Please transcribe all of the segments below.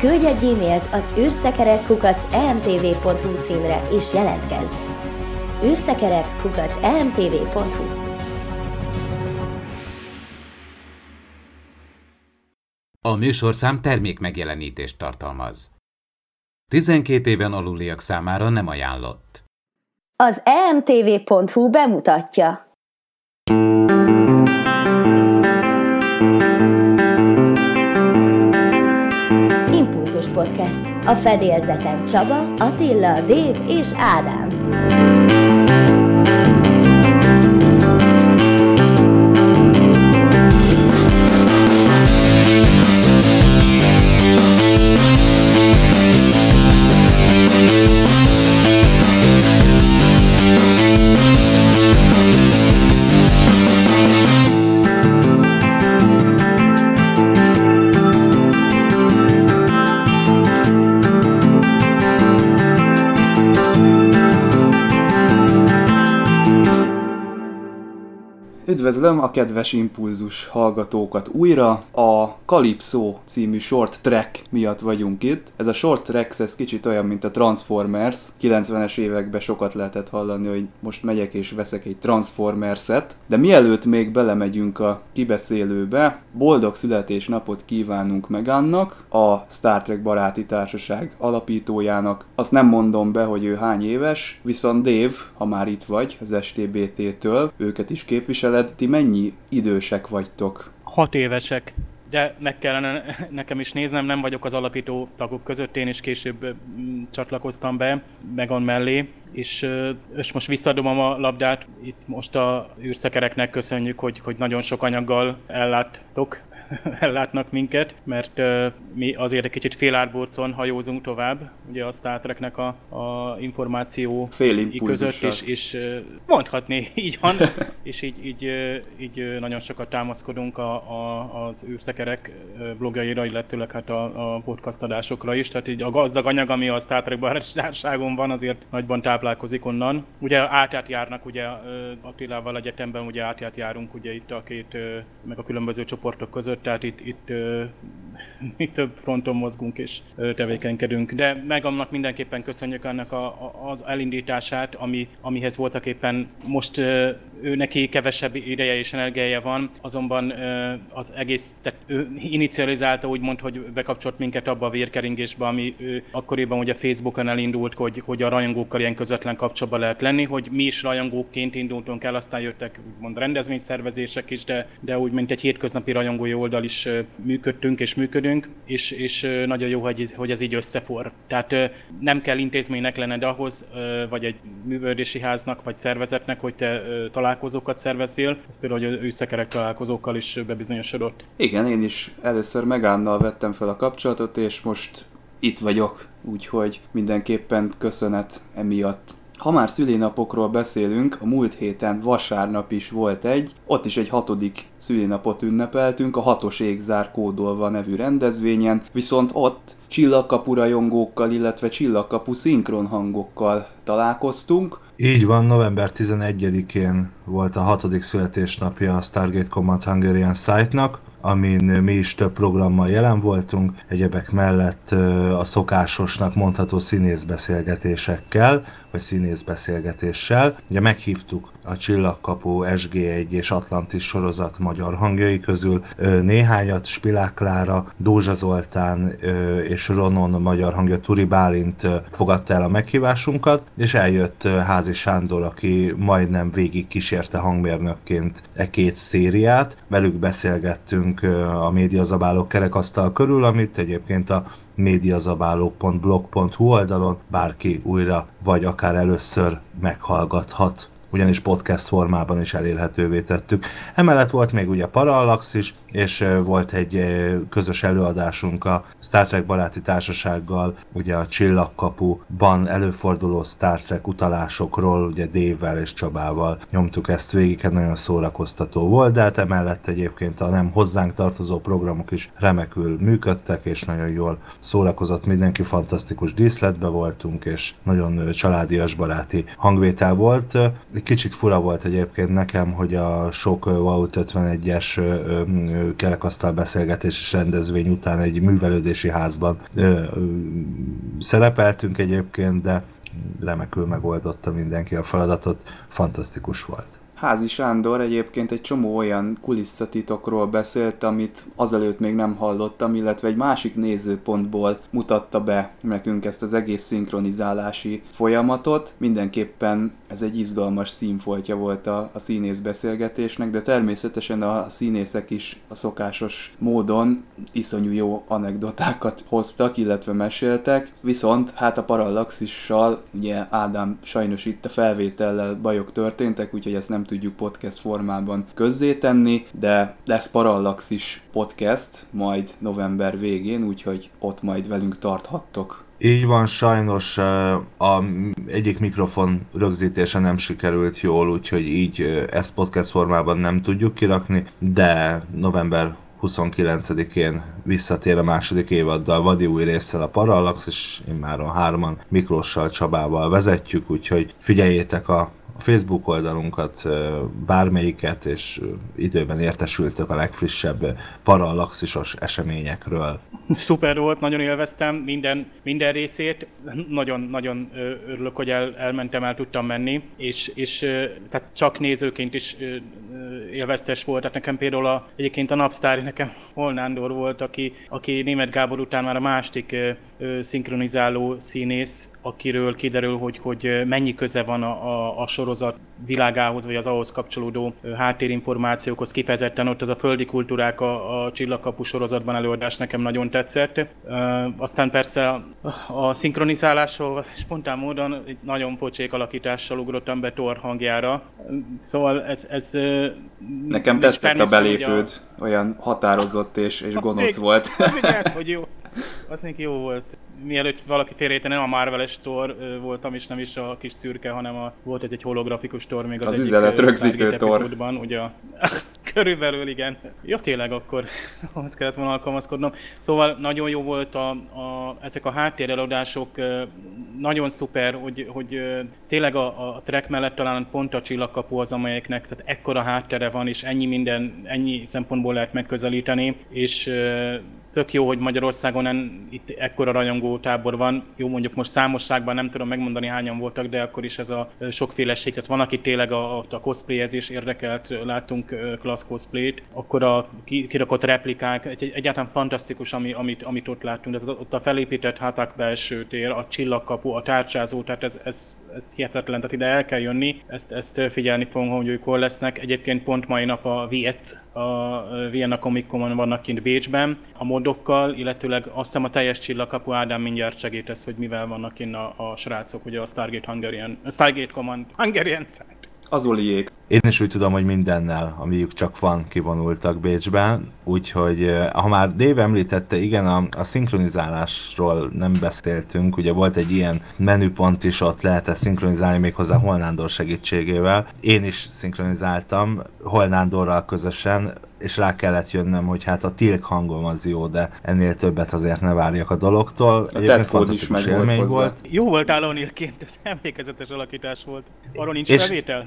Küldj egy e-mailt az űrszekerekkukac.emtv.hu címre és jelentkezz! űrszekerekkukac.emtv.hu A műsorszám termék megjelenítést tartalmaz. 12 éven aluliak számára nem ajánlott. Az emtv.hu bemutatja. Podcast. A fedélzeten Csaba, Attila, Dév és Ádám. Üdvözlöm a kedves impulzus hallgatókat újra. A Calypso című short track miatt vagyunk itt. Ez a short track, ez kicsit olyan, mint a Transformers. 90-es években sokat lehetett hallani, hogy most megyek és veszek egy Transformers-et. De mielőtt még belemegyünk a kibeszélőbe, boldog születésnapot kívánunk Megannak, a Star Trek Baráti Társaság alapítójának. Azt nem mondom be, hogy ő hány éves, viszont Dave, ha már itt vagy, az STBT-től, őket is képviseled, ti mennyi idősek vagytok? Hat évesek, de meg kellene nekem is néznem, nem vagyok az alapító tagok között, én is később mm, csatlakoztam be Megan mellé, és, és most visszadom a labdát. Itt most a űrszekereknek köszönjük, hogy, hogy nagyon sok anyaggal elláttok ellátnak minket, mert mi azért egy kicsit félárborcon hajózunk tovább, ugye a Star Treknek a, a információ között, és, és mondhatni, így van, és így, így, így nagyon sokat támaszkodunk a, a, az űrszekerek blogjaira, illetőleg hát a, a podcast adásokra is, tehát így a gazdag anyag, ami a Star Trek barátságon van, azért nagyban táplálkozik onnan. Ugye átját járnak, ugye Attilával egyetemben ugye átját járunk ugye itt a két, meg a különböző csoportok között, tehát itt, itt mi több fronton mozgunk és tevékenykedünk. De Megamnak mindenképpen köszönjük annak a, az elindítását, ami, amihez voltak éppen most ő neki kevesebb ideje és energiája van, azonban az egész, tehát ő inicializálta úgymond, hogy bekapcsolt minket abba a vérkeringésbe, ami ő akkoriban ugye Facebookon elindult, hogy, hogy a rajongókkal ilyen közvetlen kapcsolatban lehet lenni, hogy mi is rajongóként indultunk el, aztán jöttek úgymond rendezvényszervezések is, de, de úgy, mint egy hétköznapi rajongói oldal is működtünk és működünk, és, és nagyon jó, hogy, hogy ez így összefor. Tehát nem kell intézménynek lenned ahhoz, vagy egy művődési háznak, vagy szervezetnek, hogy te találkozókat szervezzél. Ez például, hogy őszekerek találkozókkal is bebizonyosodott. Igen, én is először Megánnal vettem fel a kapcsolatot, és most itt vagyok, úgyhogy mindenképpen köszönet emiatt. Ha már szülinapokról beszélünk, a múlt héten vasárnap is volt egy, ott is egy hatodik szülinapot ünnepeltünk, a Hatos Égzár kódolva nevű rendezvényen, viszont ott csillagkapu rajongókkal, illetve csillagkapu szinkron hangokkal találkoztunk. Így van, november 11-én volt a hatodik születésnapja a Stargate Command Hungarian site-nak, amin mi is több programmal jelen voltunk, egyebek mellett a szokásosnak mondható színészbeszélgetésekkel, vagy színészbeszélgetéssel. Ugye meghívtuk a Csillagkapu, SG1 és Atlantis sorozat magyar hangjai közül néhányat, Spilák Klára, Dózsa Zoltán és Ronon magyar hangja Turi Bálint fogadta el a meghívásunkat, és eljött Házi Sándor, aki majdnem végig kísérte hangmérnökként e két szériát. Velük beszélgettünk a médiazabálók kerekasztal körül, amit egyébként a médiazabálók.blog.hu oldalon bárki újra vagy akár először meghallgathat. Ugyanis podcast formában is elérhetővé tettük. Emellett volt még ugye Parallax is, és volt egy közös előadásunk a Star Trek Baráti Társasággal, ugye a Csillagkapuban előforduló Star Trek utalásokról, ugye Dévvel és Csabával nyomtuk ezt végig, egy nagyon szórakoztató volt, de hát emellett egyébként a nem hozzánk tartozó programok is remekül működtek, és nagyon jól szórakozott mindenki, fantasztikus díszletbe voltunk, és nagyon családias baráti hangvétel volt. Kicsit fura volt egyébként nekem, hogy a sok Vault 51-es kerekasztal beszélgetés és rendezvény után egy művelődési házban szerepeltünk egyébként, de remekül megoldotta mindenki a feladatot, fantasztikus volt. Házi Sándor egyébként egy csomó olyan kulisszatitokról beszélt, amit azelőtt még nem hallottam, illetve egy másik nézőpontból mutatta be nekünk ezt az egész szinkronizálási folyamatot. Mindenképpen ez egy izgalmas színfoltja volt a, a színész beszélgetésnek, de természetesen a színészek is a szokásos módon iszonyú jó anekdotákat hoztak, illetve meséltek, viszont hát a parallaxissal, ugye Ádám sajnos itt a felvétellel bajok történtek, úgyhogy ezt nem tudjuk podcast formában közzétenni, de lesz Parallaxis podcast majd november végén, úgyhogy ott majd velünk tarthattok. Így van, sajnos a egyik mikrofon rögzítése nem sikerült jól, úgyhogy így ezt podcast formában nem tudjuk kirakni, de november 29-én visszatér a második évaddal vadi új résszel a Parallax, és immáron hárman Miklóssal Csabával vezetjük, úgyhogy figyeljétek a Facebook oldalunkat, bármelyiket, és időben értesültök a legfrissebb parallaxisos eseményekről. Szuper volt, nagyon élveztem minden, minden részét. Nagyon, nagyon örülök, hogy el, elmentem, el tudtam menni, és, és tehát csak nézőként is élveztes volt. Tehát nekem például a, egyébként a Napstar, nekem Holnándor volt, aki, aki német Gábor után már a másik szinkronizáló színész, akiről kiderül, hogy, hogy mennyi köze van a, a, a sorozat világához, vagy az ahhoz kapcsolódó háttérinformációkhoz. Kifejezetten ott az a földi kultúrák a, a Csillagkapu sorozatban előadás nekem nagyon tetszett. Aztán persze a, a szinkronizálásról spontán módon egy nagyon pocsék alakítással ugrottam be Thor hangjára. Szóval ez... ez nekem tetszett a belépőd, a... olyan határozott és, és gonosz volt. Az igen, hogy jó. Az neki jó volt. Mielőtt valaki félrejtene, nem a Marvel-es tor voltam, és nem is a kis szürke, hanem a, volt egy, egy holografikus tor még az, az üzenet rögzítő tor. ugye körülbelül igen. Jó, tényleg akkor ahhoz kellett volna alkalmazkodnom. Szóval nagyon jó volt a, a, ezek a háttérelődások, nagyon szuper, hogy, hogy tényleg a, a track mellett talán pont a csillagkapu az, amelyeknek tehát ekkora háttere van, és ennyi minden, ennyi szempontból lehet megközelíteni, és tök jó, hogy Magyarországon en, itt ekkora rajongó tábor van. Jó, mondjuk most számosságban nem tudom megmondani hányan voltak, de akkor is ez a sokféleség. Tehát van, aki tényleg a, a cosplayezés érdekelt, látunk klassz cosplayt, akkor a kirakott replikák, egy, egyáltalán fantasztikus, ami, amit, amit ott láttunk. Tehát ott a felépített háták belső tér, a csillagkapu, a tárcsázó, tehát ez, ez, ez hihetetlen, tehát ide el kell jönni, ezt, ezt figyelni fogom, hogy ők hol lesznek. Egyébként pont mai nap a Viet, a Vienna Comic Con vannak kint Bécsben, a modokkal, illetőleg azt hiszem a teljes csillagkapu Ádám mindjárt segítesz, hogy mivel vannak innen a, a srácok, ugye a Stargate Hungarian, a Stargate Command Hungarian Side. Az Oliék. Én is úgy tudom, hogy mindennel, amiük csak van, kivonultak Bécsben, úgyhogy eh, ha már Dave említette, igen, a, a szinkronizálásról nem beszéltünk, ugye volt egy ilyen menüpont is, ott lehetett szinkronizálni méghozzá Holnándor segítségével. Én is szinkronizáltam Holnándorral közösen, és rá kellett jönnöm, hogy hát a tilk hangom az jó, de ennél többet azért ne várjak a dologtól. A Egyébként is meg volt, volt. Jó volt Alonirként, ez emlékezetes alakítás volt. Arról nincs és, felvétel?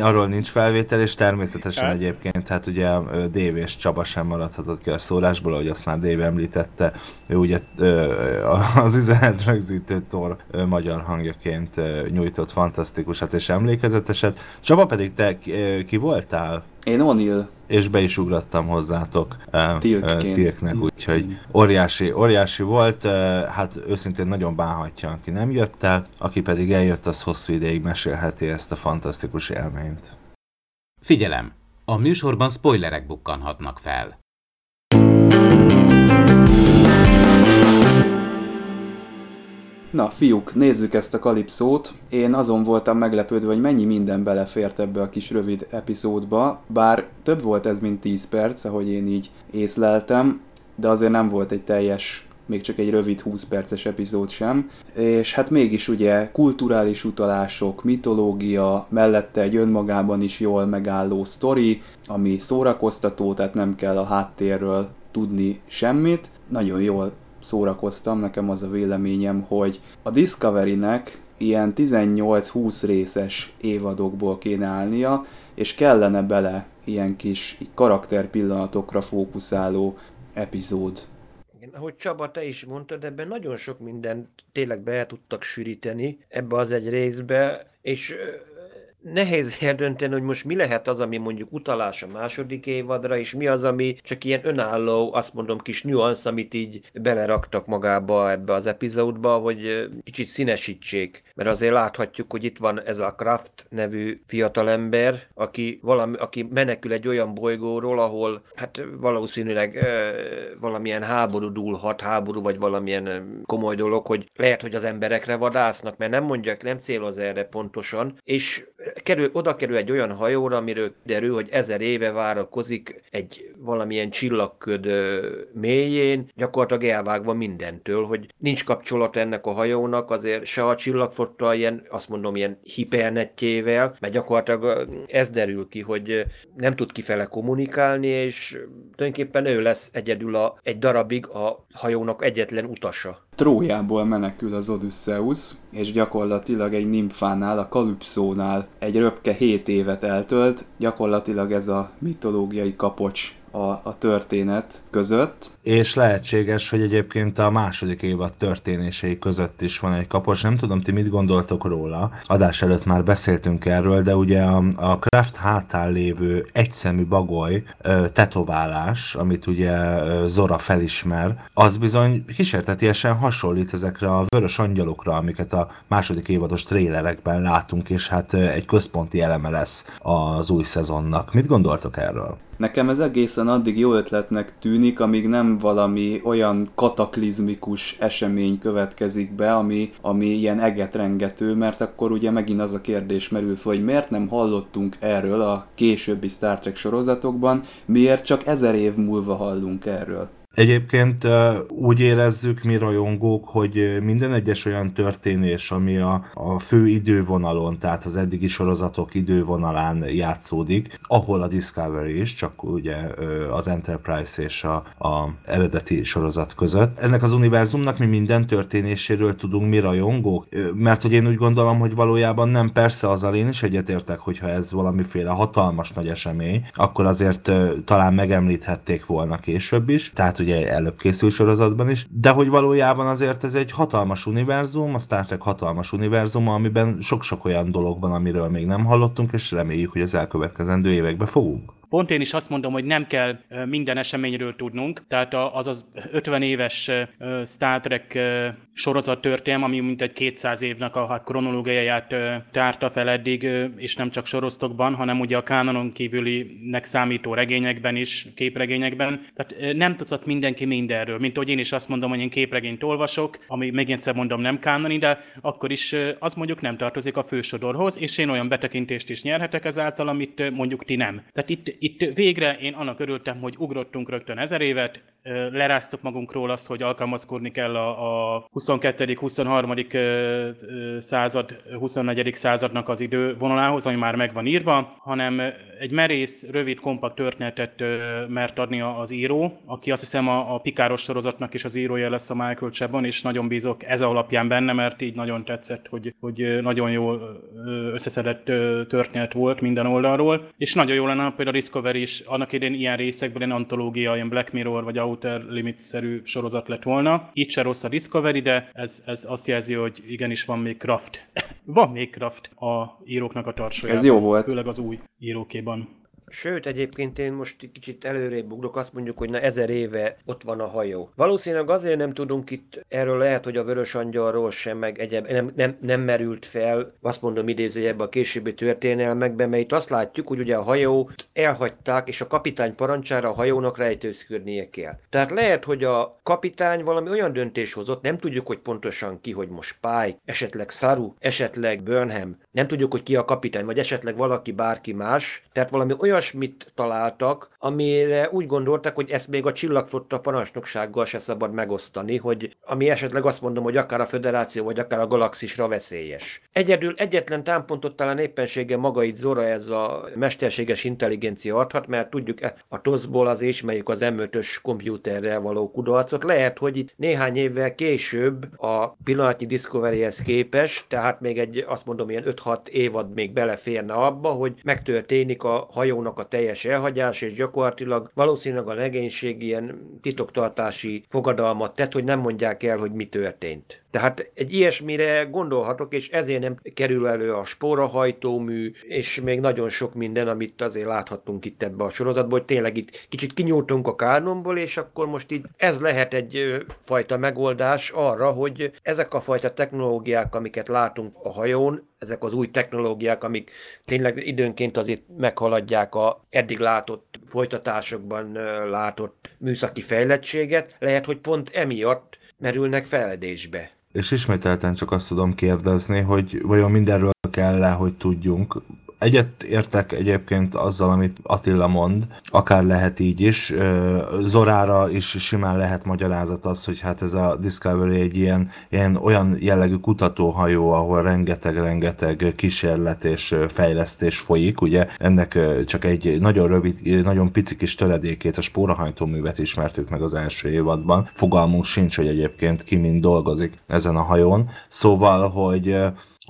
Arról nincs felvétel, és természetesen hát. egyébként, hát ugye Dave és Csaba sem maradhatott ki a szólásból, ahogy azt már Dave említette, ő ugye az üzenet rögzítő tor magyar hangjaként nyújtott fantasztikusat és emlékezeteset. Csaba pedig te ki voltál? Én O'Neill. És be is ugrattam hozzátok Tilknek, úgyhogy óriási, óriási volt. Hát őszintén nagyon bánhatja, aki nem jött el, aki pedig eljött, az hosszú ideig mesélheti ezt a fantasztikus élményt. Figyelem! A műsorban spoilerek bukkanhatnak fel. Na, fiúk, nézzük ezt a kalipszót. Én azon voltam meglepődve, hogy mennyi minden belefért ebbe a kis rövid epizódba, bár több volt ez, mint 10 perc, ahogy én így észleltem, de azért nem volt egy teljes még csak egy rövid 20 perces epizód sem, és hát mégis ugye kulturális utalások, mitológia, mellette egy önmagában is jól megálló sztori, ami szórakoztató, tehát nem kell a háttérről tudni semmit. Nagyon jól szórakoztam, nekem az a véleményem, hogy a Discovery-nek ilyen 18-20 részes évadokból kéne állnia, és kellene bele ilyen kis karakterpillanatokra fókuszáló epizód. Ahogy Csaba, te is mondtad, ebben nagyon sok mindent tényleg be tudtak sűríteni ebbe az egy részbe, és nehéz eldönteni, hogy most mi lehet az, ami mondjuk utalás a második évadra, és mi az, ami csak ilyen önálló, azt mondom, kis nüansz, amit így beleraktak magába ebbe az epizódba, hogy kicsit színesítsék. Mert azért láthatjuk, hogy itt van ez a Kraft nevű fiatalember, aki, valami, aki menekül egy olyan bolygóról, ahol hát valószínűleg e, valamilyen háború dúlhat, háború vagy valamilyen komoly dolog, hogy lehet, hogy az emberekre vadásznak, mert nem mondják, nem céloz erre pontosan, és kerül, oda kerül egy olyan hajóra, amiről derül, hogy ezer éve várakozik egy valamilyen csillagköd mélyén, gyakorlatilag elvágva mindentől, hogy nincs kapcsolat ennek a hajónak, azért se a csillagfotta ilyen, azt mondom, ilyen hipernetjével, mert gyakorlatilag ez derül ki, hogy nem tud kifele kommunikálni, és tulajdonképpen ő lesz egyedül a, egy darabig a hajónak egyetlen utasa. Trójából menekül az Odysseus, és gyakorlatilag egy nimfánál, a Kalypszónál egy röpke 7 évet eltölt, gyakorlatilag ez a mitológiai kapocs a, a történet között. És lehetséges, hogy egyébként a második évad történései között is van egy kapocs. Nem tudom, ti mit gondoltok róla. Adás előtt már beszéltünk erről, de ugye a, a Kraft hátán lévő egyszemű bagoly tetoválás, amit ugye Zora felismer, az bizony kísértetiesen hasonlít ezekre a vörös angyalokra, amiket a második évados trélerekben látunk, és hát egy központi eleme lesz az új szezonnak. Mit gondoltok erről? Nekem ez egészen addig jó ötletnek tűnik, amíg nem valami olyan kataklizmikus esemény következik be, ami, ami ilyen egetrengető, mert akkor ugye megint az a kérdés merül fel, hogy miért nem hallottunk erről a későbbi Star Trek sorozatokban, miért csak ezer év múlva hallunk erről. Egyébként úgy érezzük mi rajongók, hogy minden egyes olyan történés, ami a, a fő idővonalon, tehát az eddigi sorozatok idővonalán játszódik, ahol a Discovery is, csak ugye az Enterprise és a, a eredeti sorozat között. Ennek az univerzumnak mi minden történéséről tudunk mi rajongók, mert hogy én úgy gondolom, hogy valójában nem persze azzal én is egyetértek, hogyha ez valamiféle hatalmas nagy esemény, akkor azért talán megemlíthették volna később is. Tehát ugye előbb készült sorozatban is, de hogy valójában azért ez egy hatalmas univerzum, a Star Trek hatalmas univerzum, amiben sok-sok olyan dolog van, amiről még nem hallottunk, és reméljük, hogy az elkövetkezendő években fogunk. Pont én is azt mondom, hogy nem kell minden eseményről tudnunk, tehát az az 50 éves Star Trek sorozat történelm, ami mint egy 200 évnek a hát kronológiáját tárta fel eddig, és nem csak sorosztokban, hanem ugye a kánonon kívülinek számító regényekben is, képregényekben. Tehát nem tudhat mindenki mindenről, mint hogy én is azt mondom, hogy én képregényt olvasok, ami még egyszer mondom nem kánoni, de akkor is az mondjuk nem tartozik a fősodorhoz, és én olyan betekintést is nyerhetek ezáltal, amit mondjuk ti nem. Tehát itt itt végre én annak örültem, hogy ugrottunk rögtön ezer évet, leráztuk magunkról azt, hogy alkalmazkodni kell a, a 22., 23. század, 24. századnak az idővonalához, ami már meg van írva, hanem egy merész, rövid, kompakt történetet mert adni az író, aki azt hiszem a, a Pikáros sorozatnak is az írója lesz a Michael Chabon, és nagyon bízok ez alapján benne, mert így nagyon tetszett, hogy, hogy nagyon jól összeszedett történet volt minden oldalról, és nagyon jó lenne például a Discovery is annak idén ilyen részekből egy antológia, ilyen Black Mirror vagy Outer Limits-szerű sorozat lett volna. Itt se rossz a Discovery, de ez, ez azt jelzi, hogy igenis van még Kraft. van még Kraft a íróknak a tarsajában. Ez jó volt. Főleg az új írókéban. Sőt, egyébként én most kicsit előrébb ugrok, azt mondjuk, hogy na ezer éve ott van a hajó. Valószínűleg azért nem tudunk itt, erről lehet, hogy a Vörös Angyalról sem, meg egyéb, nem, nem, nem merült fel, azt mondom idézőjebben a későbbi történelmekben, mert itt azt látjuk, hogy ugye a hajót elhagyták, és a kapitány parancsára a hajónak rejtőzködnie kell. Tehát lehet, hogy a kapitány valami olyan döntés hozott, nem tudjuk, hogy pontosan ki, hogy most Pike, esetleg Saru, esetleg Burnham, nem tudjuk, hogy ki a kapitány, vagy esetleg valaki, bárki más, tehát valami olyasmit találtak, amire úgy gondoltak, hogy ezt még a csillagflotta parancsnoksággal se szabad megosztani, hogy ami esetleg azt mondom, hogy akár a föderáció, vagy akár a galaxisra veszélyes. Egyedül egyetlen támpontot talán éppensége maga itt Zora ez a mesterséges intelligencia adhat, mert tudjuk a TOS-ból az ismerjük az M5-ös kompjúterrel való kudarcot. Lehet, hogy itt néhány évvel később a pillanatnyi Discovery-hez képest, tehát még egy azt mondom ilyen 5-6 évad még beleférne abba, hogy megtörténik a hajónak a teljes elhagyás, és gyakorlatilag valószínűleg a legénység ilyen titoktartási fogadalmat tett, hogy nem mondják el, hogy mi történt. Tehát egy ilyesmire gondolhatok, és ezért nem kerül elő a spórahajtómű, és még nagyon sok minden, amit azért láthattunk itt ebbe a sorozatban, hogy tényleg itt kicsit kinyúltunk a kánonból, és akkor most itt ez lehet egy fajta megoldás arra, hogy ezek a fajta technológiák, amiket látunk a hajón, ezek az új technológiák, amik tényleg időnként azért meghaladják a eddig látott folytatásokban látott műszaki fejlettséget, lehet, hogy pont emiatt merülnek feledésbe. És ismételten csak azt tudom kérdezni, hogy vajon mindenről kell le, hogy tudjunk, Egyet értek egyébként azzal, amit Attila mond, akár lehet így is. Zorára is simán lehet magyarázat az, hogy hát ez a Discovery egy ilyen, ilyen olyan jellegű kutatóhajó, ahol rengeteg-rengeteg kísérlet és fejlesztés folyik. Ugye ennek csak egy nagyon rövid, nagyon pici kis töredékét, a spórahajtóművet ismertük meg az első évadban. Fogalmunk sincs, hogy egyébként ki mind dolgozik ezen a hajón. Szóval, hogy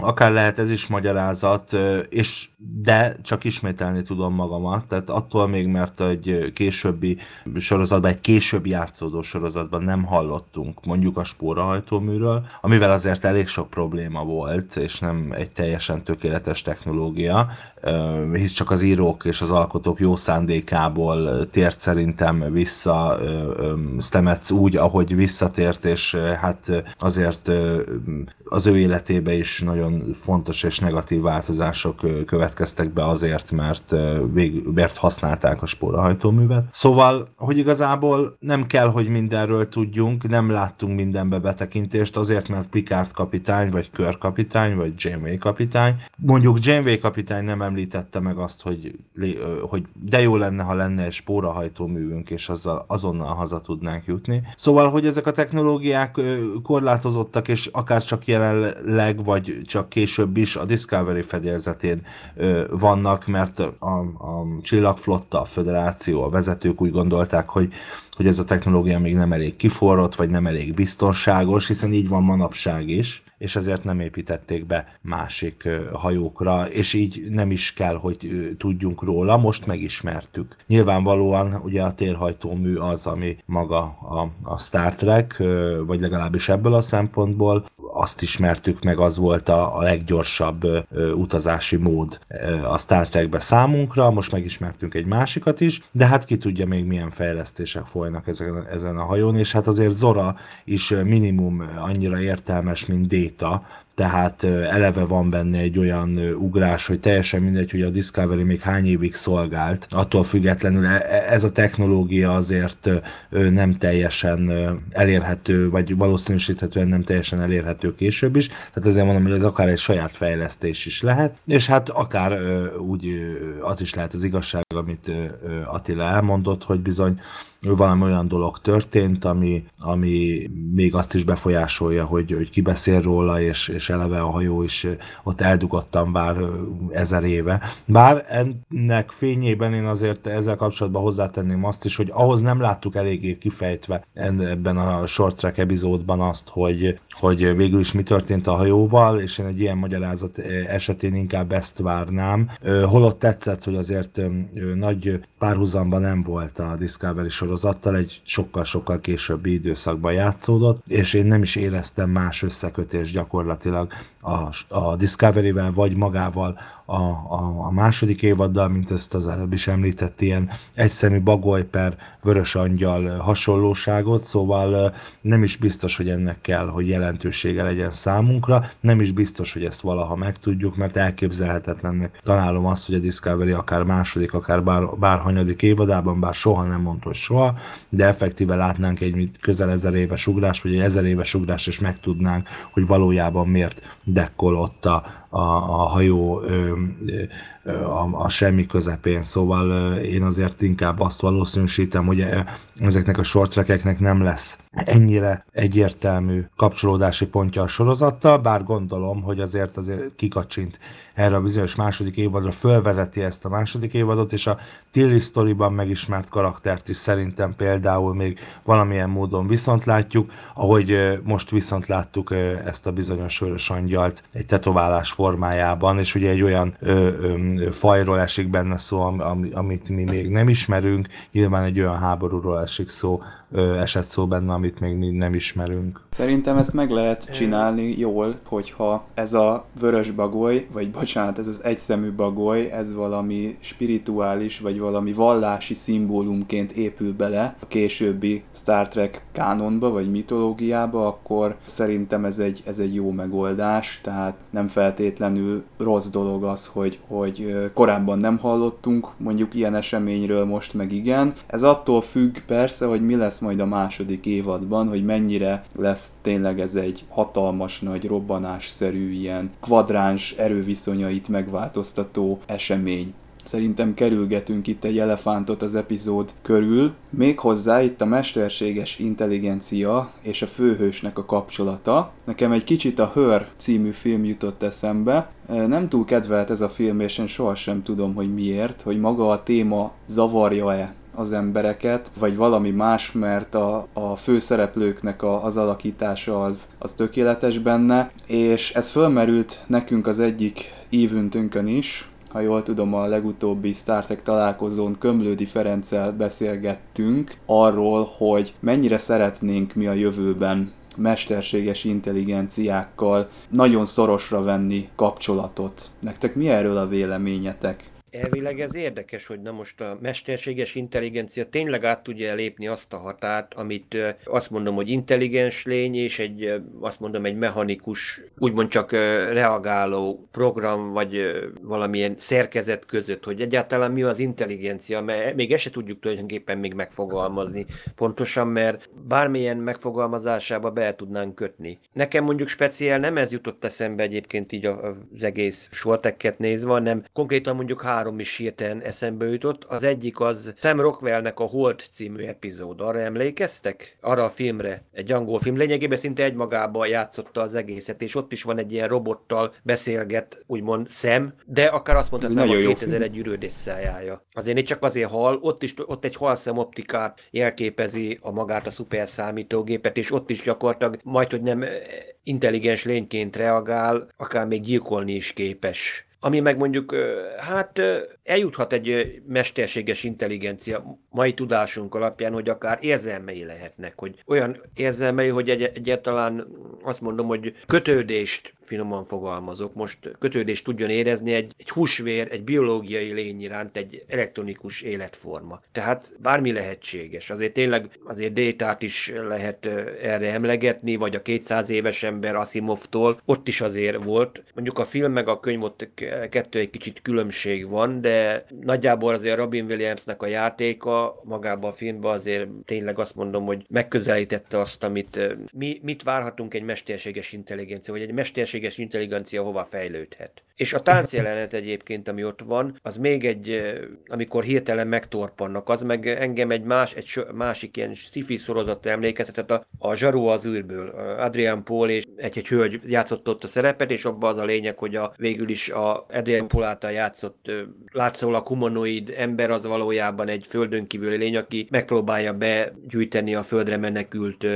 akár lehet ez is magyarázat, és de csak ismételni tudom magamat, tehát attól még, mert egy későbbi sorozatban, egy későbbi játszódó sorozatban nem hallottunk mondjuk a spórahajtóműről, amivel azért elég sok probléma volt, és nem egy teljesen tökéletes technológia, hisz csak az írók és az alkotók jó szándékából tért szerintem vissza Stemets úgy, ahogy visszatért, és hát azért az ő életébe is nagyon fontos és negatív változások következtek be azért, mert, vég, mert használták a spórahajtóművet. Szóval, hogy igazából nem kell, hogy mindenről tudjunk, nem láttunk mindenbe betekintést, azért, mert Picard kapitány, vagy körkapitány, vagy Janeway kapitány. Mondjuk Janeway kapitány nem említette meg azt, hogy, hogy de jó lenne, ha lenne egy spórahajtóművünk, és azzal azonnal haza tudnánk jutni. Szóval, hogy ezek a technológiák korlátozottak, és akár csak jelenleg, vagy csak később is a Discovery fedélzetén vannak, mert a, a Csillagflotta, a Föderáció, a vezetők úgy gondolták, hogy hogy ez a technológia még nem elég kiforrott, vagy nem elég biztonságos, hiszen így van manapság is, és ezért nem építették be másik hajókra, és így nem is kell, hogy tudjunk róla, most megismertük. Nyilvánvalóan ugye a térhajtómű az, ami maga a, a Star Trek, vagy legalábbis ebből a szempontból, azt ismertük meg, az volt a, a leggyorsabb ö, utazási mód ö, a Star Trekbe számunkra, most megismertünk egy másikat is, de hát ki tudja még milyen fejlesztések folynak ezen, ezen a hajón, és hát azért Zora is minimum annyira értelmes, mint Data, tehát eleve van benne egy olyan ugrás, hogy teljesen mindegy, hogy a Discovery még hány évig szolgált, attól függetlenül e, e, ez a technológia azért nem teljesen elérhető, vagy valószínűsíthetően nem teljesen elérhető később is, tehát ezért mondom, hogy ez akár egy saját fejlesztés is lehet, és hát akár úgy az is lehet az igazság, amit Attila elmondott, hogy bizony valami olyan dolog történt, ami, ami még azt is befolyásolja, hogy, hogy ki beszél róla, és, és eleve a hajó is ott eldugottan vár ezer éve. Bár ennek fényében én azért ezzel kapcsolatban hozzátenném azt is, hogy ahhoz nem láttuk eléggé kifejtve ebben a short track epizódban azt, hogy, hogy végül is mi történt a hajóval, és én egy ilyen magyarázat esetén inkább ezt várnám. Holott tetszett, hogy azért nagy párhuzamban nem volt a Discovery sorozattal, egy sokkal-sokkal későbbi időszakban játszódott, és én nem is éreztem más összekötés gyakorlatilag gyakorlatilag a, a Discovery-vel, vagy magával a, a, a második évaddal, mint ezt az előbb is említett, ilyen egyszemű bagoly per vörös angyal hasonlóságot, szóval nem is biztos, hogy ennek kell, hogy jelentősége legyen számunkra, nem is biztos, hogy ezt valaha megtudjuk, mert elképzelhetetlennek találom azt, hogy a Discovery akár második, akár bár, bárhanyadik évadában, bár soha nem mondta, hogy soha, de effektíve látnánk egy közel ezer éves ugrás, vagy egy ezer éves ugrás, és megtudnánk, hogy valójában miért dekkol a, a, a hajó ö, ö, a, a semmi közepén, szóval ö, én azért inkább azt valószínűsítem, hogy ezeknek a short nem lesz ennyire egyértelmű kapcsolódási pontja a sorozattal, bár gondolom, hogy azért azért kikacsint erre a bizonyos második évadra, fölvezeti ezt a második évadot, és a Tilly Storyban megismert karaktert is szerintem például még valamilyen módon viszont látjuk, ahogy most viszont láttuk ezt a bizonyos vörös angyalt egy tetoválás formájában, és ugye egy olyan ö, ö, fajról esik benne szó, am, amit mi még nem ismerünk, nyilván egy olyan háborúról esik szó, esett szó benne, amit még mi nem ismerünk. Szerintem ezt meg lehet csinálni jól, hogyha ez a vörös bagoly, vagy bocsánat, ez az egyszemű bagoly, ez valami spirituális, vagy valami vallási szimbólumként épül bele a későbbi Star Trek kánonba, vagy mitológiába, akkor szerintem ez egy, ez egy jó megoldás, tehát nem feltétlenül rossz dolog az, hogy, hogy korábban nem hallottunk mondjuk ilyen eseményről, most meg igen. Ez attól függ persze, hogy mi lesz majd a második évadban, hogy mennyire lesz tényleg ez egy hatalmas nagy robbanásszerű ilyen kvadráns erőviszonyait megváltoztató esemény. Szerintem kerülgetünk itt egy elefántot az epizód körül, méghozzá itt a mesterséges intelligencia és a főhősnek a kapcsolata. Nekem egy kicsit a Hör című film jutott eszembe. Nem túl kedvelt ez a film, és én sohasem tudom, hogy miért, hogy maga a téma zavarja-e az embereket, vagy valami más, mert a, a főszereplőknek a, az alakítása az, az tökéletes benne, és ez fölmerült nekünk az egyik ívüntünkön is, ha jól tudom, a legutóbbi Star Trek találkozón Kömlődi Ferenccel beszélgettünk arról, hogy mennyire szeretnénk mi a jövőben mesterséges intelligenciákkal nagyon szorosra venni kapcsolatot. Nektek mi erről a véleményetek? Elvileg ez érdekes, hogy na most a mesterséges intelligencia tényleg át tudja lépni azt a határt, amit azt mondom, hogy intelligens lény, és egy, azt mondom, egy mechanikus, úgymond csak reagáló program, vagy valamilyen szerkezet között, hogy egyáltalán mi az intelligencia, mert még ezt se tudjuk tulajdonképpen még megfogalmazni pontosan, mert bármilyen megfogalmazásába be tudnánk kötni. Nekem mondjuk speciál nem ez jutott eszembe egyébként így az egész sortekket nézve, hanem konkrétan mondjuk három is hirtelen eszembe jutott. Az egyik az Sam Rockwellnek a Holt című epizód. Arra emlékeztek? Arra a filmre. Egy angol film. Lényegében szinte egymagában játszotta az egészet, és ott is van egy ilyen robottal beszélget, úgymond szem, de akár azt mondhatnám, a 2001 ürődés szájája. Azért csak azért hal, ott is ott egy halszem optikát jelképezi a magát a szuper számítógépet, és ott is gyakorlatilag majd, hogy nem intelligens lényként reagál, akár még gyilkolni is képes ami meg mondjuk, hát eljuthat egy mesterséges intelligencia mai tudásunk alapján, hogy akár érzelmei lehetnek, hogy olyan érzelmei, hogy egy- egyáltalán azt mondom, hogy kötődést finoman fogalmazok, most kötődést tudjon érezni egy, egy húsvér, egy biológiai lény iránt, egy elektronikus életforma. Tehát bármi lehetséges. Azért tényleg azért détát is lehet erre emlegetni, vagy a 200 éves ember Asimovtól, ott is azért volt. Mondjuk a film meg a könyv ott kettő egy kicsit különbség van, de nagyjából azért Robin Williamsnek a játéka magában a filmben azért tényleg azt mondom, hogy megközelítette azt, amit mi, mit várhatunk egy mesterséges intelligencia, vagy egy mesterséges intelligencia hova fejlődhet. És a táncjelenet egyébként, ami ott van, az még egy, amikor hirtelen megtorpannak, az meg engem egy, más, egy másik ilyen sci-fi sorozatra emlékeztetett, a, a Zsaró az űrből. Adrian Paul és egy-egy hölgy játszott ott a szerepet, és abban az a lényeg, hogy a, végül is a Adrian Paul által játszott látszólag humanoid ember az valójában egy földön kívüli lény, aki megpróbálja begyűjteni a földre menekült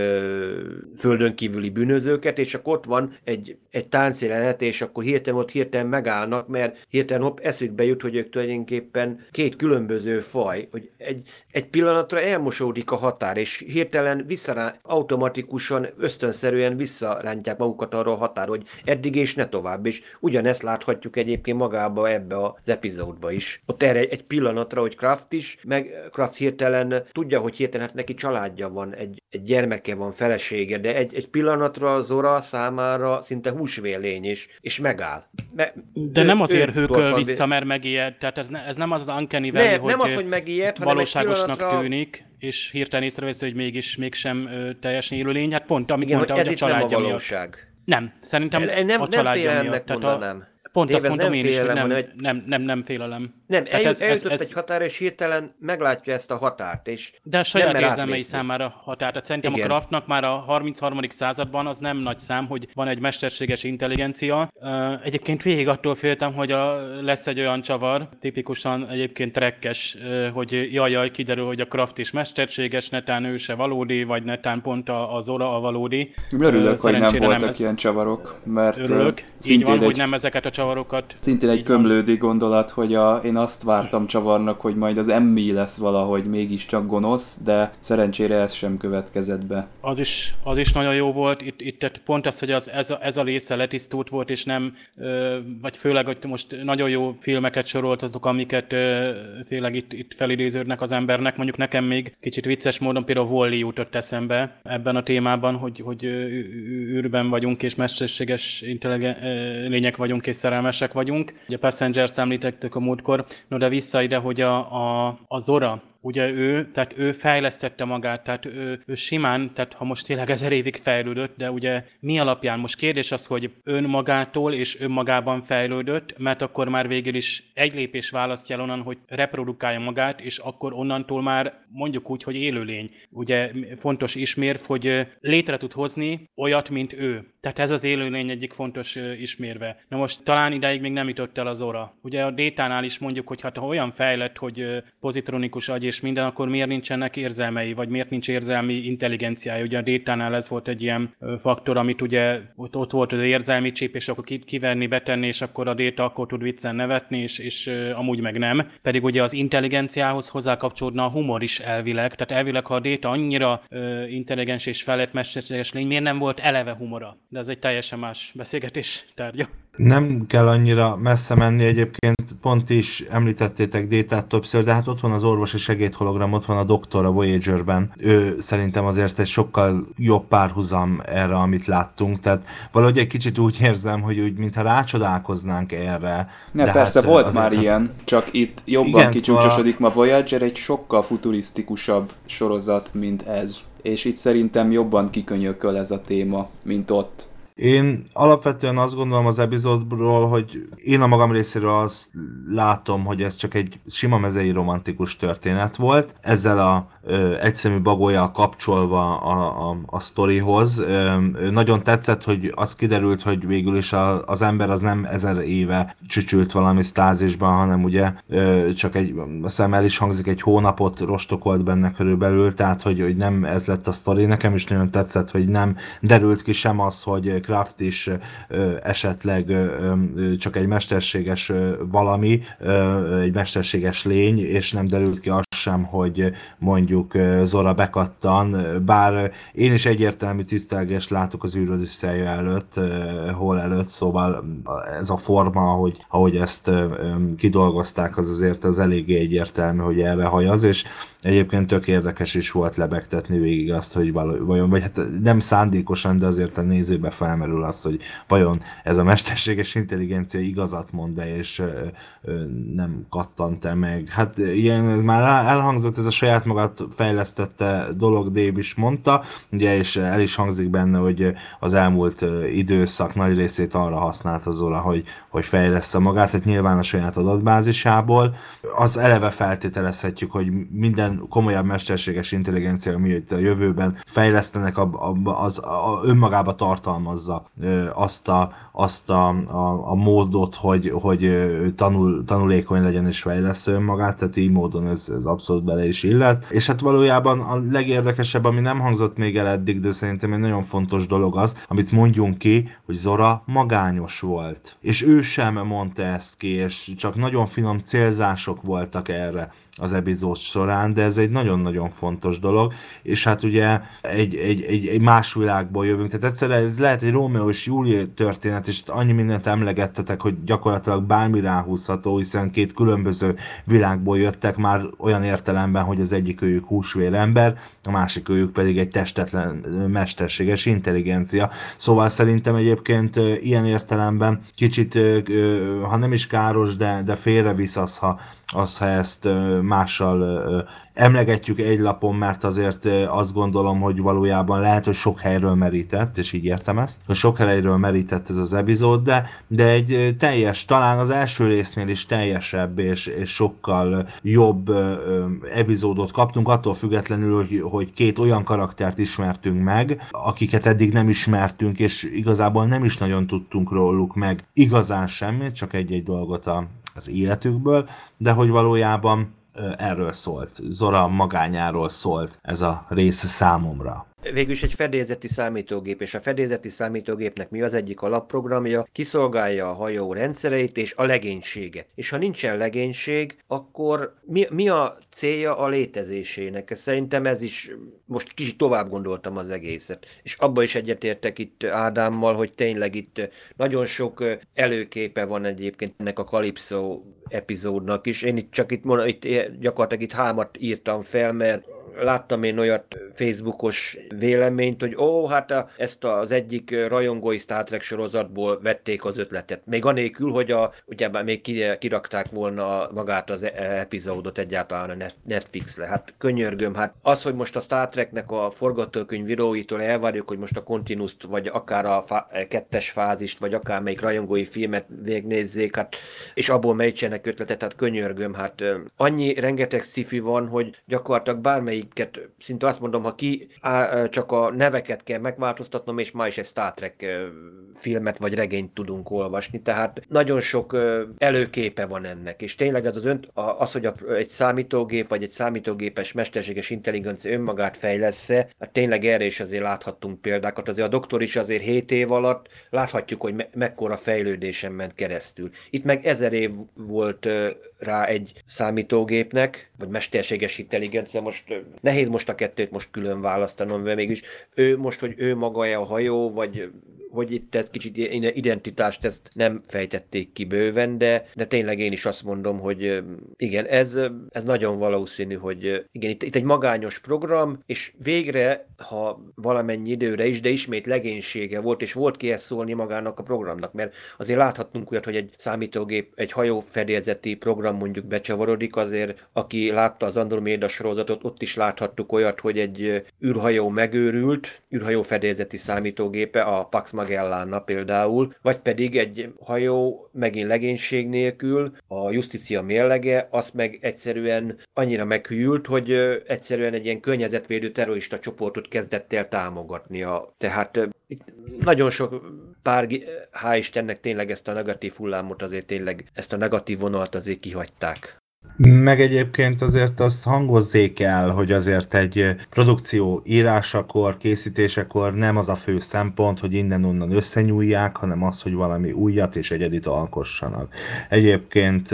földön kívüli bűnözőket, és akkor ott van egy, egy táncjelenet, és akkor hirtelen ott hirtelen megállnak, mert hirtelen hopp, eszükbe jut, hogy ők tulajdonképpen két különböző faj, hogy egy, egy pillanatra elmosódik a határ, és hirtelen visszará, automatikusan, ösztönszerűen visszarántják magukat arra a határ, hogy eddig és ne tovább, és ugyanezt láthatjuk egyébként magába ebbe az epizódba is. Ott erre egy pillanatra, hogy Kraft is, meg Kraft hirtelen tudja, hogy hirtelen hát neki családja van, egy, egy gyermeke van, felesége, de egy, egy pillanatra Zora számára szinte húsvélény is, és megáll. Me, de nem azért hőköl vissza, mert megijed, tehát ez, ne, ez nem az az Uncanny Valley, ne, hogy nem az, hogy megijed, valóságosnak pillanatra... tűnik, és hirtelen észrevesz, hogy mégis mégsem teljesen élőlény. Hát pont, amit Igen, mondta, hogy ez a családja nem a valóság. Miatt. Nem, szerintem nem, a családja nem miatt. Tehát a, Pont azt mondom nem én is, hogy félelem, nem, egy- nem, nem, nem félelem. Nem, Tehát eljut, ez- ez- eljutott ez- egy határa, és hirtelen meglátja ezt a határt, és De a saját nem érzelmei számára határ. Tehát szerintem Igen. a Kraftnak már a 33. században az nem nagy szám, hogy van egy mesterséges intelligencia. Egyébként végig attól féltem, hogy a, lesz egy olyan csavar, tipikusan egyébként trekkes, hogy jaj, jaj, kiderül, hogy a Kraft is mesterséges, netán ő se valódi, vagy netán pont a, a Zora a valódi. Örülök, hogy nem voltak ez- ilyen csavarok, mert Örülök. Így szintén van, egy, hogy nem ezeket a csavarokat. Szintén egy kömlődi gondolat, hogy a, én azt vártam csavarnak, hogy majd az Emmy lesz valahogy mégiscsak gonosz, de szerencsére ez sem következett be. Az is, az is nagyon jó volt, itt, itt tehát pont az, hogy az, ez, a, ez a része letisztult volt, és nem, ö, vagy főleg, hogy most nagyon jó filmeket soroltatok, amiket ö, tényleg itt, itt felidéződnek az embernek, mondjuk nekem még kicsit vicces módon például Wall-E jutott eszembe ebben a témában, hogy, hogy űrben vagyunk, és mesterséges intelligen, lények vagyunk, és szerelmesek vagyunk. Ugye Passengers említettük a múltkor, no de vissza ide, hogy a, a, a Zora, Ugye ő, tehát ő fejlesztette magát, tehát ő, ő simán, tehát ha most tényleg ezer évig fejlődött, de ugye mi alapján? Most kérdés az, hogy önmagától és önmagában fejlődött, mert akkor már végül is egy lépés választja onnan, hogy reprodukálja magát, és akkor onnantól már mondjuk úgy, hogy élőlény. Ugye fontos ismérv, hogy létre tud hozni olyat, mint ő. Tehát ez az élőlény egyik fontos ismérve. Na most talán ideig még nem jutott el az óra. Ugye a détánál is mondjuk, hogy hát ha olyan fejlett, hogy pozitronikus agy és minden, akkor miért nincsenek érzelmei, vagy miért nincs érzelmi intelligenciája. Ugye a détánál ez volt egy ilyen faktor, amit ugye ott, ott volt az érzelmi csíp, és akkor ki- kivenni, betenni, és akkor a déta akkor tud viccen nevetni, és, és amúgy meg nem. Pedig ugye az intelligenciához hozzá kapcsolódna a humor is elvileg. Tehát elvileg, ha a déta annyira ö, intelligens és felett mesterséges lény, miért nem volt eleve humora? De ez egy teljesen más beszélgetés tárgya. Nem kell annyira messze menni egyébként, pont is említettétek Détát többször, de hát ott van az orvosi segédhologram, ott van a doktor a Voyager-ben. Ő szerintem azért egy sokkal jobb párhuzam erre, amit láttunk, tehát valahogy egy kicsit úgy érzem, hogy úgy, mintha rácsodálkoznánk erre. Ne, de persze hát volt már az- ilyen, csak itt jobban Igen, kicsúcsosodik ma Voyager, egy sokkal futurisztikusabb sorozat, mint ez. És itt szerintem jobban kikönyököl ez a téma, mint ott. Én alapvetően azt gondolom az epizódról, hogy én a magam részéről azt látom, hogy ez csak egy sima mezei romantikus történet volt, ezzel a ö, egyszemű bagójjal kapcsolva a, a, a sztorihoz. Ö, nagyon tetszett, hogy az kiderült, hogy végül is a, az ember az nem ezer éve csücsült valami stázisban, hanem ugye ö, csak egy, hiszem el is hangzik, egy hónapot rostokolt benne körülbelül, tehát hogy, hogy nem ez lett a sztori. Nekem is nagyon tetszett, hogy nem derült ki sem az, hogy Kraft is esetleg csak egy mesterséges valami, egy mesterséges lény, és nem derült ki az sem, hogy mondjuk Zora bekattan, bár én is egyértelmű tisztelgést látok az űrödüsszelje előtt, hol előtt, szóval ez a forma, ahogy, ahogy ezt kidolgozták, az azért az eléggé egyértelmű, hogy erre hajaz, és Egyébként tök érdekes is volt lebegtetni végig azt, hogy vajon, vagy hát nem szándékosan, de azért a nézőbe felmerül az, hogy vajon ez a mesterséges intelligencia igazat mond -e, és nem kattant-e meg. Hát ilyen, ez már elhangzott, ez a saját magát fejlesztette dolog, Dave is mondta, ugye, és el is hangzik benne, hogy az elmúlt időszak nagy részét arra használta Zola, hogy, hogy fejlessze magát, tehát nyilván a saját adatbázisából. Az eleve feltételezhetjük, hogy minden komolyabb mesterséges intelligencia, ami a jövőben fejlesztenek, az, az önmagába tartalmazza azt a, azt a, a, a módot, hogy, hogy tanul, tanulékony legyen és fejlesz önmagát, tehát így módon ez, ez abszolút bele is illet. És hát valójában a legérdekesebb, ami nem hangzott még el eddig, de szerintem egy nagyon fontos dolog az, amit mondjunk ki, hogy Zora magányos volt. És ő sem mondta ezt ki, és csak nagyon finom célzások voltak erre az epizód során, de ez egy nagyon-nagyon fontos dolog, és hát ugye egy, egy, egy, egy más világból jövünk, tehát egyszerűen ez lehet egy Rómeó és Júlia történet, és annyi mindent emlegettetek, hogy gyakorlatilag bármi ráhúzható, hiszen két különböző világból jöttek már olyan értelemben, hogy az egyik őjük húsvérember, a másik őjük pedig egy testetlen mesterséges intelligencia. Szóval szerintem egyébként ilyen értelemben kicsit, ha nem is káros, de, de félrevisz az, ha az, ha ezt mással emlegetjük egy lapon, mert azért azt gondolom, hogy valójában lehet, hogy sok helyről merített, és így értem ezt, hogy sok helyről merített ez az epizód, de, de egy teljes, talán az első résznél is teljesebb és, és sokkal jobb epizódot kaptunk, attól függetlenül, hogy, hogy két olyan karaktert ismertünk meg, akiket eddig nem ismertünk, és igazából nem is nagyon tudtunk róluk meg igazán semmit, csak egy-egy dolgot a, az életükből, de hogy valójában erről szólt, Zora magányáról szólt ez a rész számomra. Végül is egy fedélzeti számítógép, és a fedélzeti számítógépnek mi az egyik alapprogramja, kiszolgálja a hajó rendszereit és a legénységet. És ha nincsen legénység, akkor mi, mi a célja a létezésének? Szerintem ez is, most kicsit tovább gondoltam az egészet. És abba is egyetértek itt Ádámmal, hogy tényleg itt nagyon sok előképe van egyébként ennek a Calypso epizódnak is. Én itt csak itt, itt gyakorlatilag itt hámat írtam fel, mert láttam én olyat Facebookos véleményt, hogy ó, hát a, ezt az egyik rajongói Star Trek sorozatból vették az ötletet. Még anélkül, hogy a, ugye még kirakták volna magát az e- epizódot egyáltalán a Netflixre. Hát könyörgöm, hát az, hogy most a Star Treknek a forgatókönyv íróitól elvárjuk, hogy most a continuous vagy akár a fá- kettes fázist, vagy akár melyik rajongói filmet végnézzék, hát, és abból melyítsenek ötletet, hát könyörgöm, hát annyi rengeteg sci van, hogy gyakorlatilag bármelyik amelyiket szinte azt mondom, ha ki á, csak a neveket kell megváltoztatnom, és ma is egy Star Trek filmet vagy regényt tudunk olvasni, tehát nagyon sok előképe van ennek, és tényleg ez az, ön, az, hogy egy számítógép vagy egy számítógépes mesterséges intelligencia önmagát fejlesz-e, hát tényleg erre is azért láthattunk példákat, azért a doktor is azért 7 év alatt láthatjuk, hogy me- mekkora fejlődésen ment keresztül. Itt meg ezer év volt rá egy számítógépnek, vagy mesterséges intelligencia, most nehéz most a kettőt most külön választanom, mert mégis ő most, hogy ő maga a hajó, vagy hogy itt egy kicsit identitást ezt nem fejtették ki bőven, de, de tényleg én is azt mondom, hogy igen, ez, ez nagyon valószínű, hogy igen, itt, itt egy magányos program, és végre, ha valamennyi időre is, de ismét legénysége volt, és volt kihez szólni magának a programnak, mert azért láthattunk olyat, hogy egy számítógép, egy hajó fedélzeti program mondjuk becsavarodik, azért aki látta az Andromeda sorozatot, ott is láthattuk olyat, hogy egy űrhajó megőrült, űrhajó fedélzeti számítógépe, a Pax Magellanna például, vagy pedig egy hajó megint legénység nélkül, a justícia mérlege, azt meg egyszerűen annyira meghűlt, hogy egyszerűen egy ilyen környezetvédő terrorista csoportot kezdett el támogatnia. Tehát itt nagyon sok pár, hál' Istennek tényleg ezt a negatív hullámot azért tényleg, ezt a negatív vonalat azért kihagyták. Meg egyébként azért azt hangozzék el, hogy azért egy produkció írásakor, készítésekor nem az a fő szempont, hogy innen-onnan összenyúlják, hanem az, hogy valami újat és egyedit alkossanak. Egyébként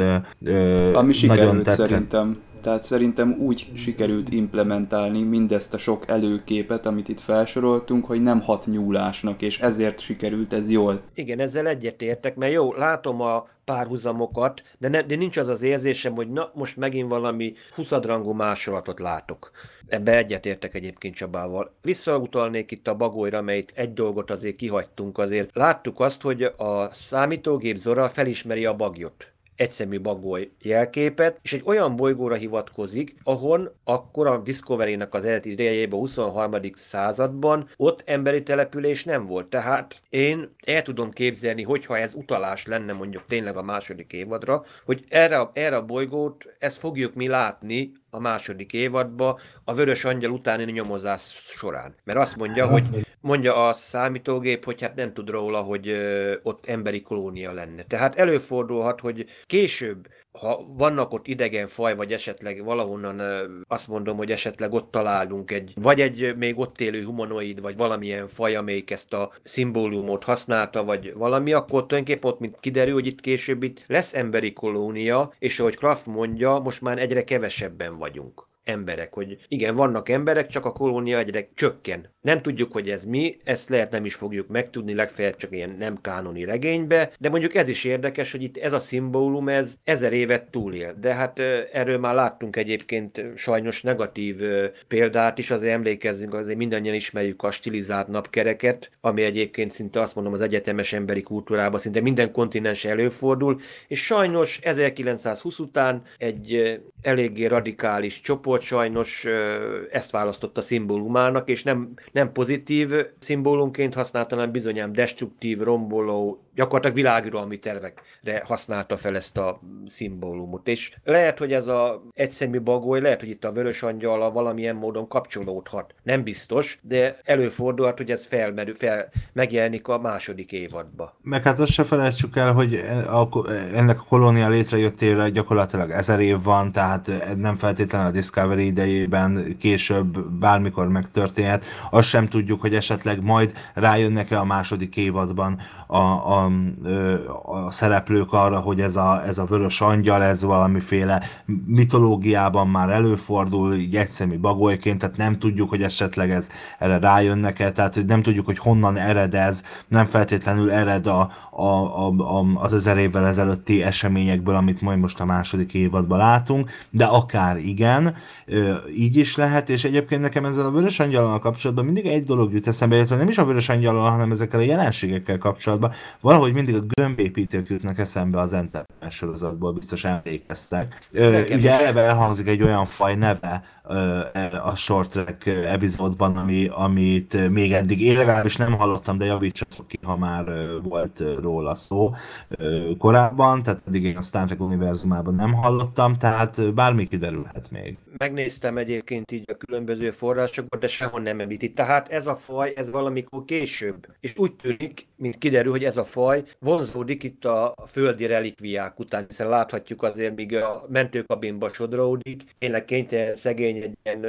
Ami nagyon tetszett. szerintem. Tehát szerintem úgy sikerült implementálni mindezt a sok előképet, amit itt felsoroltunk, hogy nem hat nyúlásnak, és ezért sikerült ez jól. Igen, ezzel egyetértek, mert jó, látom a párhuzamokat, de, ne, de nincs az az érzésem, hogy na, most megint valami huszadrangú másolatot látok. Ebbe egyetértek egyébként Csabával. Visszautalnék itt a bagolyra, melyet egy dolgot azért kihagytunk azért. Láttuk azt, hogy a számítógép Zora felismeri a bagyot egyszemű bagoly jelképet, és egy olyan bolygóra hivatkozik, ahon akkor a Discovery-nek az eredeti idejében, a 23. században ott emberi település nem volt. Tehát én el tudom képzelni, hogyha ez utalás lenne mondjuk tényleg a második évadra, hogy erre, erre a bolygót ezt fogjuk mi látni a második évadba a Vörös Angyal utáni nyomozás során. Mert azt mondja, hogy mondja a számítógép, hogy hát nem tud róla, hogy ott emberi kolónia lenne. Tehát előfordulhat, hogy később ha vannak ott idegen faj, vagy esetleg valahonnan azt mondom, hogy esetleg ott találunk egy, vagy egy még ott élő humanoid, vagy valamilyen faj, amelyik ezt a szimbólumot használta, vagy valami, akkor tulajdonképpen ott mint kiderül, hogy itt később itt lesz emberi kolónia, és ahogy Kraft mondja, most már egyre kevesebben vagyunk emberek, hogy igen, vannak emberek, csak a kolónia egyre csökken. Nem tudjuk, hogy ez mi, ezt lehet nem is fogjuk megtudni, legfeljebb csak ilyen nem kánoni regénybe, de mondjuk ez is érdekes, hogy itt ez a szimbólum, ez ezer évet túlél. De hát erről már láttunk egyébként sajnos negatív példát is, azért emlékezzünk, azért mindannyian ismerjük a stilizált napkereket, ami egyébként szinte azt mondom az egyetemes emberi kultúrában szinte minden kontinens előfordul, és sajnos 1920 után egy eléggé radikális csoport sajnos ezt választotta szimbólumának, és nem, nem pozitív szimbólumként használta, hanem bizonyám destruktív, romboló, gyakorlatilag világuralmi tervekre használta fel ezt a szimbólumot. És lehet, hogy ez a egyszemű bagoly, lehet, hogy itt a vörös angyal valamilyen módon kapcsolódhat. Nem biztos, de előfordulhat, hogy ez felmerül, fel, megjelenik a második évadba. Meg hát azt se felejtsük el, hogy ennek a kolónia létrejöttére gyakorlatilag ezer év van, tehát nem feltétlenül a Discovery idejében később bármikor megtörténhet. Azt sem tudjuk, hogy esetleg majd rájönnek-e a második évadban a, a, a szereplők arra, hogy ez a, ez a vörös angyal, ez valamiféle mitológiában már előfordul, így egyszemű bagolyként, tehát nem tudjuk, hogy esetleg ez erre rájönnek-e, tehát nem tudjuk, hogy honnan ered ez, nem feltétlenül ered a, a, a, a, az ezer évvel ezelőtti eseményekből, amit majd most a második évadban látunk, de akár igen, így is lehet, és egyébként nekem ezzel a vörös angyalal kapcsolatban mindig egy dolog jut eszembe, illetve nem is a vörös angyalal, hanem ezekkel a jelenségekkel kapcsolatban, valahogy mindig a gömbépítők jutnak eszembe az Enterprise sorozatból, biztos emlékeztek. Ugye eleve elhangzik egy olyan faj neve, a short track epizódban, ami, amit még eddig én legalábbis nem hallottam, de javítsatok ki, ha már volt róla szó korábban, tehát eddig én a Star Trek univerzumában nem hallottam, tehát bármi kiderülhet még. Megnéztem egyébként így a különböző forrásokat, de sehol nem említi. Tehát ez a faj, ez valamikor később. És úgy tűnik, mint kiderül, hogy ez a faj vonzódik itt a földi relikviák után, hiszen láthatjuk azért, míg a mentőkabinba sodródik, tényleg kénytelen szegény egy ilyen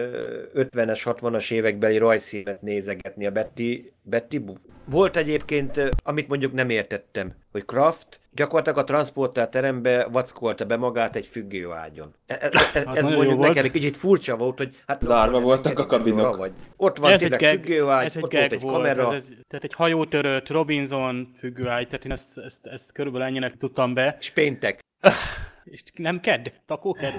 50-es, 60-as évekbeli rajzszínet nézegetni a Betty, Betty Bu. Volt egyébként, amit mondjuk nem értettem, hogy Kraft gyakorlatilag a transportál terembe vackolta be magát egy függőágyon. E, e, e, ez mondjuk nekem egy kicsit furcsa volt, hogy hát... Zárva voltak a kabinok. Vagy. Ott van ez tényleg függőágy, ez egy ott volt egy volt, kamera. Ez, ez, tehát egy hajótörött, Robinson függőágy, tehát én ezt, ezt, ezt körülbelül ennyinek tudtam be. És péntek. És nem kedd, takó kedd.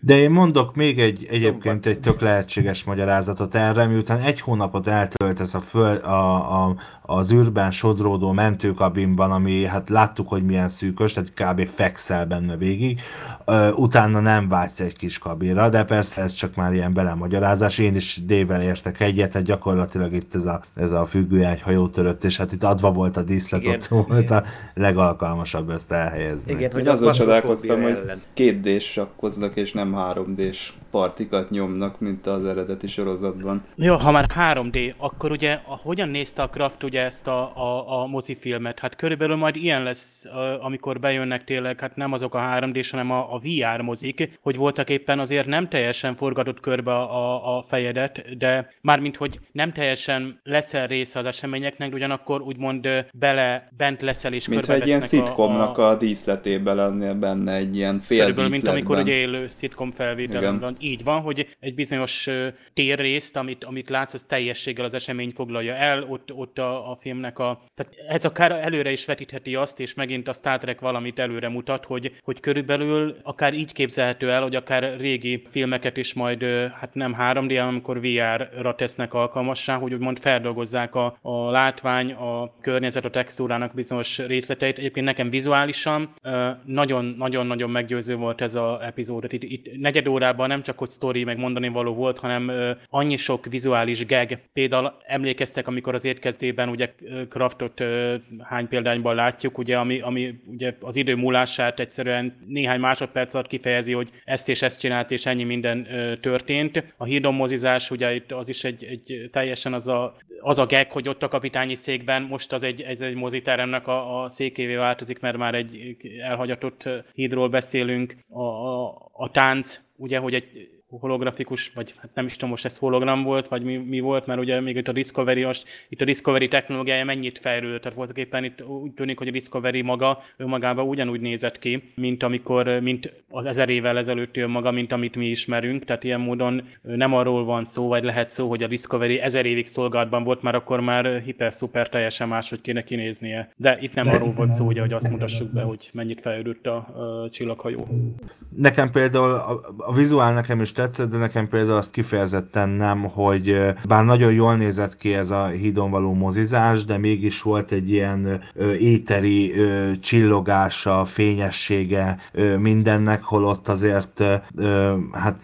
De én mondok még egy egyébként egy tök lehetséges magyarázatot erre, miután egy hónapot eltöltesz a föl, a, a, az űrben sodródó mentőkabinban, ami hát láttuk, hogy milyen szűkös, tehát kb. fekszel benne végig, utána nem vágysz egy kis kabinra, de persze ez csak már ilyen belemagyarázás, én is dével értek egyet, tehát gyakorlatilag itt ez a, ez a függőjágy hajó törött, és hát itt adva volt a díszlet, ott volt a legalkalmasabb ezt elhelyezni. Igen, hogy azon csodálkoztam, hogy két d sakkoznak, és nem 3 d partikat nyomnak, mint az eredeti sorozatban. Jó, ha már 3D, akkor ugye hogyan nézte a Kraft ugye ezt a, a, a mozifilmet? Hát körülbelül majd ilyen lesz, amikor bejönnek tényleg, hát nem azok a 3D-s, hanem a, a VR mozik, hogy voltak éppen azért nem teljesen forgatott körbe a, a fejedet, de mármint, hogy nem teljesen leszel része az eseményeknek, ugyanakkor úgymond bele bent leszel és Mint egy ilyen szitkomnak a, a... a díszletében lennél benne egy ilyen fél Körülbelül, mint amikor egy élő szitkom felvételen van. Így van, hogy egy bizonyos térrészt, amit, amit látsz, az teljességgel az esemény foglalja el, ott, ott a, a filmnek a... Tehát ez akár előre is vetítheti azt, és megint a Star Trek valamit előre mutat, hogy, hogy körülbelül akár így képzelhető el, hogy akár régi filmeket is majd, hát nem 3D, amikor VR-ra tesznek alkalmassá, hogy úgymond feldolgozzák a, a látvány, a környezet, a textúrának bizonyos részleteit. Egyébként nekem vizuálisan nagyon-nagyon-nagyon meggyőző volt ez az epizód. Itt, itt negyed órában nem csak csak hogy sztori, meg mondani való volt, hanem annyi sok vizuális gag. Például emlékeztek, amikor az étkezdében ugye Craftot hány példányban látjuk, ugye, ami, ami ugye az idő múlását egyszerűen néhány másodperc alatt kifejezi, hogy ezt és ezt csinált, és ennyi minden történt. A hídomozizás, ugye itt az is egy, egy teljesen az a, az a gag, hogy ott a kapitányi székben, most az egy, ez egy moziteremnek a, a székévé változik, mert már egy elhagyatott hídról beszélünk. A, a, a tánc, ugye, hogy egy holografikus, vagy hát nem is tudom, most ez hologram volt, vagy mi, mi volt, mert ugye még itt a Discovery, most itt a Discovery technológiája mennyit fejlődött, tehát voltak éppen itt úgy tűnik, hogy a Discovery maga önmagában ugyanúgy nézett ki, mint amikor, mint az ezer évvel ezelőtti önmaga, mint amit mi ismerünk, tehát ilyen módon nem arról van szó, vagy lehet szó, hogy a Discovery ezer évig szolgálatban volt, már akkor már hiper-szuper teljesen máshogy kéne kinéznie. De itt nem arról volt szó, ugye, hogy azt mutassuk be, hogy mennyit fejlődött a, a csillaghajó. Nekem például a, a vizuál nekem is tetszett, de nekem például azt kifejezetten nem, hogy bár nagyon jól nézett ki ez a hídon való mozizás, de mégis volt egy ilyen éteri csillogása, fényessége mindennek, holott azért hát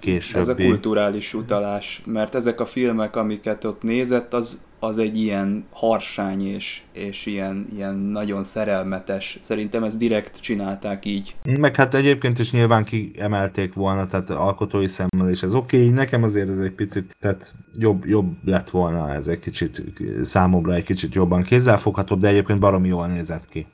később. Ez a kulturális utalás, mert ezek a filmek, amiket ott nézett, az az egy ilyen harsány és, és ilyen, ilyen nagyon szerelmetes. Szerintem ezt direkt csinálták így. Meg hát egyébként is nyilván kiemelték volna, tehát alkotói szemmel is ez oké, okay. nekem azért ez egy picit, tehát jobb, jobb lett volna ez egy kicsit, számomra egy kicsit jobban kézzelfoghatóbb, de egyébként baromi jól nézett ki.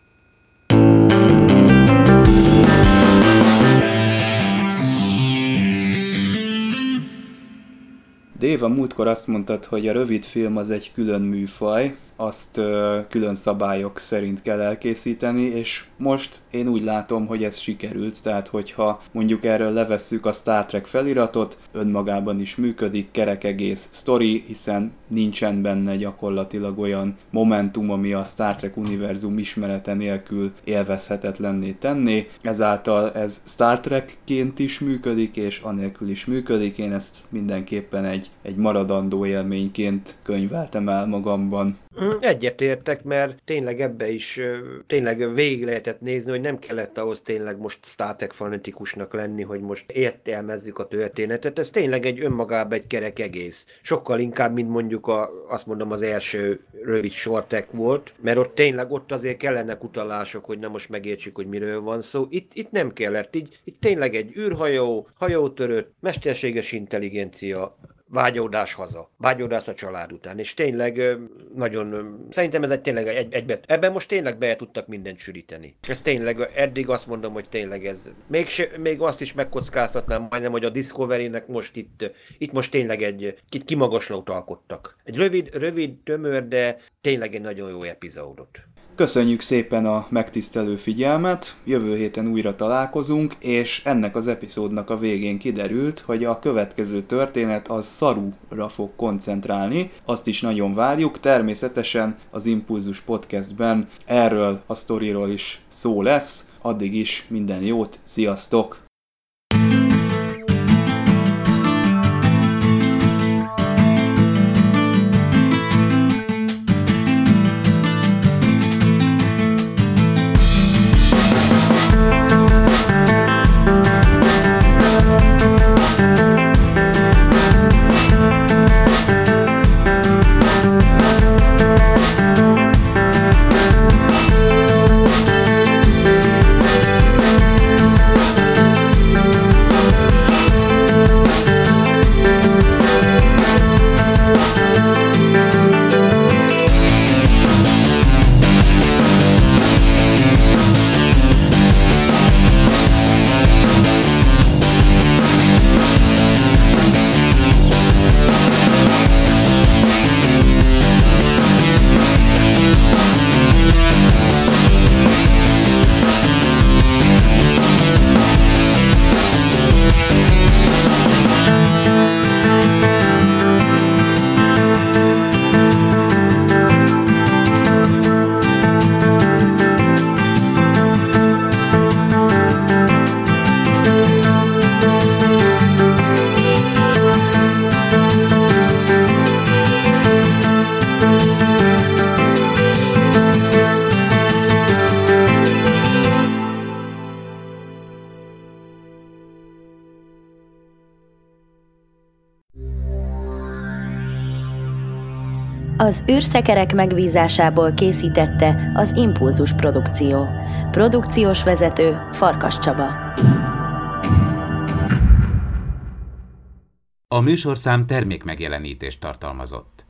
Dave, a múltkor azt mondtad, hogy a rövid film az egy külön műfaj, azt külön szabályok szerint kell elkészíteni, és most én úgy látom, hogy ez sikerült, tehát hogyha mondjuk erről levesszük a Star Trek feliratot, önmagában is működik, kerek egész sztori, hiszen nincsen benne gyakorlatilag olyan momentum, ami a Star Trek univerzum ismerete nélkül élvezhetetlenné tenné, ezáltal ez Star Trekként is működik, és anélkül is működik, én ezt mindenképpen egy, egy maradandó élményként könyveltem el magamban. Mm, egyetértek, mert tényleg ebbe is tényleg végig lehetett nézni, hogy nem kellett ahhoz tényleg most Star Trek fanatikusnak lenni, hogy most értelmezzük a történetet. Ez tényleg egy önmagában egy kerek egész. Sokkal inkább, mint mondjuk a, azt mondom az első rövid sortek volt, mert ott tényleg ott azért kellenek utalások, hogy nem most megértsük, hogy miről van szó. Itt, itt nem kellett, így, itt tényleg egy űrhajó, hajótörött, mesterséges intelligencia, vágyódás haza, vágyódás a család után, és tényleg nagyon, szerintem ez egy tényleg egy, egybe, ebben most tényleg be tudtak mindent sűríteni. Ez tényleg, eddig azt mondom, hogy tényleg ez, még, se, még azt is megkockáztatnám majdnem, hogy a Discovery-nek most itt, itt most tényleg egy, itt kimagaslót alkottak. Egy rövid, rövid, tömör, de tényleg egy nagyon jó epizódot. Köszönjük szépen a megtisztelő figyelmet, jövő héten újra találkozunk, és ennek az epizódnak a végén kiderült, hogy a következő történet az Szarúra fog koncentrálni, azt is nagyon várjuk, természetesen az Impulzus podcastben erről a sztoriról is szó lesz, addig is minden jót, sziasztok! Az űrszekerek megbízásából készítette az Impulzus Produkció. Produkciós vezető Farkas Csaba. A műsorszám termékmegjelenítést tartalmazott.